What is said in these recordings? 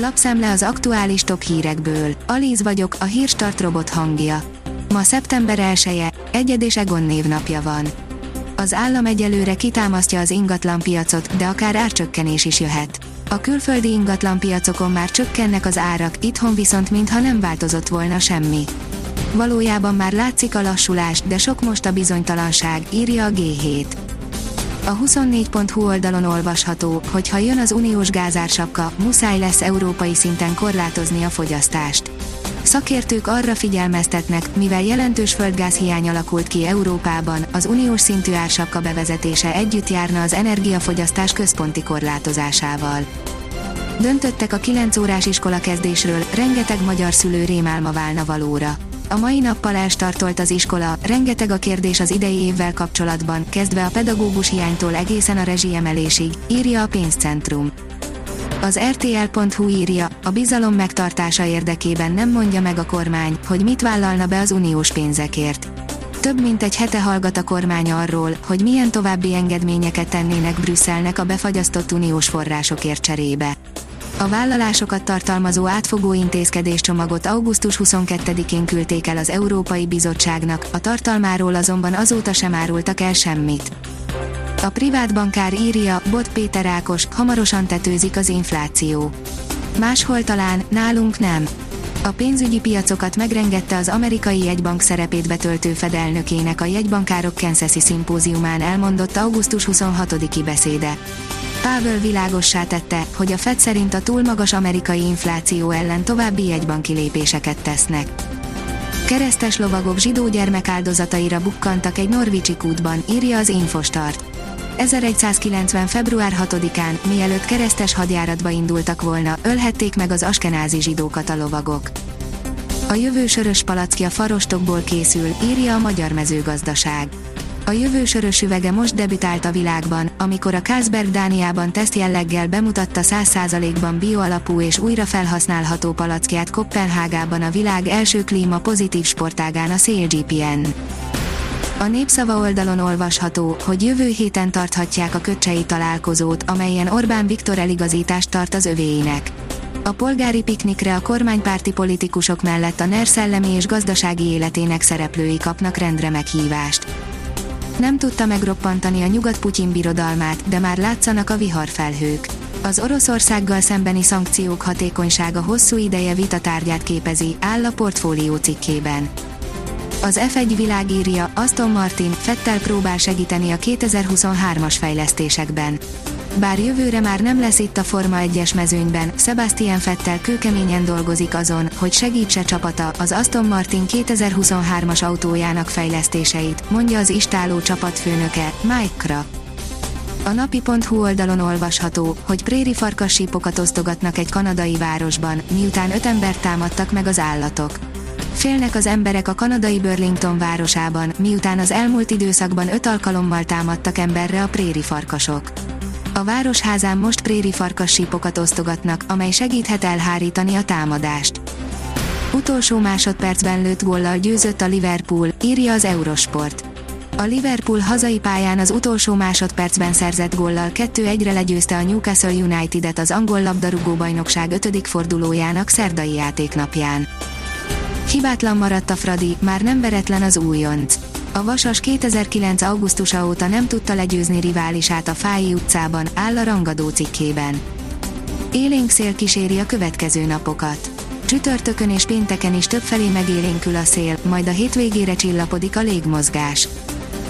Lapszemle az aktuális top hírekből. Alíz vagyok, a hírstart robot hangja. Ma szeptember 1 -e, Egyed és Egon névnapja van. Az állam egyelőre kitámasztja az ingatlan piacot, de akár árcsökkenés is jöhet. A külföldi ingatlan piacokon már csökkennek az árak, itthon viszont mintha nem változott volna semmi. Valójában már látszik a lassulás, de sok most a bizonytalanság, írja a G7. A 24.hu oldalon olvasható, hogy ha jön az uniós gázársapka, muszáj lesz európai szinten korlátozni a fogyasztást. Szakértők arra figyelmeztetnek, mivel jelentős földgázhiány alakult ki Európában, az uniós szintű ársapka bevezetése együtt járna az energiafogyasztás központi korlátozásával. Döntöttek a 9 órás iskola kezdésről, rengeteg magyar szülő rémálma válna valóra. A mai nappal elstartolt az iskola, rengeteg a kérdés az idei évvel kapcsolatban, kezdve a pedagógus hiánytól egészen a rezsiemelésig, írja a pénzcentrum. Az RTL.hu írja, a bizalom megtartása érdekében nem mondja meg a kormány, hogy mit vállalna be az uniós pénzekért. Több mint egy hete hallgat a kormány arról, hogy milyen további engedményeket tennének Brüsszelnek a befagyasztott uniós forrásokért cserébe. A vállalásokat tartalmazó átfogó intézkedéscsomagot augusztus 22-én küldték el az Európai Bizottságnak, a tartalmáról azonban azóta sem árultak el semmit. A privát bankár írja, Bot Péter Ákos, hamarosan tetőzik az infláció. Máshol talán, nálunk nem. A pénzügyi piacokat megrengette az amerikai jegybank szerepét betöltő fedelnökének a jegybankárok Kansasi szimpóziumán elmondott augusztus 26-i beszéde. Pavel világossá tette, hogy a Fed szerint a túl magas amerikai infláció ellen további jegybanki lépéseket tesznek. Keresztes lovagok zsidó gyermek áldozataira bukkantak egy norvicsi kútban, írja az Infostart. 1190. február 6-án, mielőtt keresztes hadjáratba indultak volna, ölhették meg az askenázi zsidókat a lovagok. A jövő sörös palackja farostokból készül, írja a Magyar Mezőgazdaság. A jövő sörös üvege most debütált a világban, amikor a Carlsberg Dániában tesztjelleggel bemutatta 100%-ban bioalapú és újra felhasználható palackját Kopenhágában a világ első klíma pozitív sportágán a CLGPN. A népszava oldalon olvasható, hogy jövő héten tarthatják a köcsei találkozót, amelyen Orbán Viktor eligazítást tart az övéinek. A polgári piknikre a kormánypárti politikusok mellett a NER szellemi és gazdasági életének szereplői kapnak rendre meghívást. Nem tudta megroppantani a nyugat-Putyin birodalmát, de már látszanak a viharfelhők. Az Oroszországgal szembeni szankciók hatékonysága hosszú ideje vitatárgyát képezi, áll a portfólió cikkében. Az F1 világírja, Aston Martin, Fettel próbál segíteni a 2023-as fejlesztésekben. Bár jövőre már nem lesz itt a Forma 1-es mezőnyben, Sebastian Fettel kőkeményen dolgozik azon, hogy segítse csapata az Aston Martin 2023-as autójának fejlesztéseit, mondja az istáló csapatfőnöke, Mike Kra. A napi.hu oldalon olvasható, hogy préri farkassípokat osztogatnak egy kanadai városban, miután öt embert támadtak meg az állatok. Félnek az emberek a kanadai Burlington városában, miután az elmúlt időszakban öt alkalommal támadtak emberre a préri farkasok. A városházán most préri farkassípokat osztogatnak, amely segíthet elhárítani a támadást. Utolsó másodpercben lőtt góllal győzött a Liverpool, írja az Eurosport. A Liverpool hazai pályán az utolsó másodpercben szerzett góllal 2-1-re legyőzte a Newcastle United-et az angol labdarúgó bajnokság 5. fordulójának szerdai játéknapján. Hibátlan maradt a Fradi, már nem veretlen az újonc. A Vasas 2009. augusztusa óta nem tudta legyőzni riválisát a Fái utcában, áll a rangadó cikkében. Élénk szél kíséri a következő napokat. Csütörtökön és pénteken is többfelé megélénkül a szél, majd a hétvégére csillapodik a légmozgás.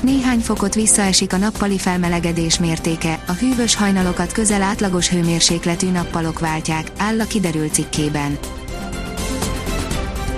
Néhány fokot visszaesik a nappali felmelegedés mértéke, a hűvös hajnalokat közel átlagos hőmérsékletű nappalok váltják, áll a kiderült cikkében.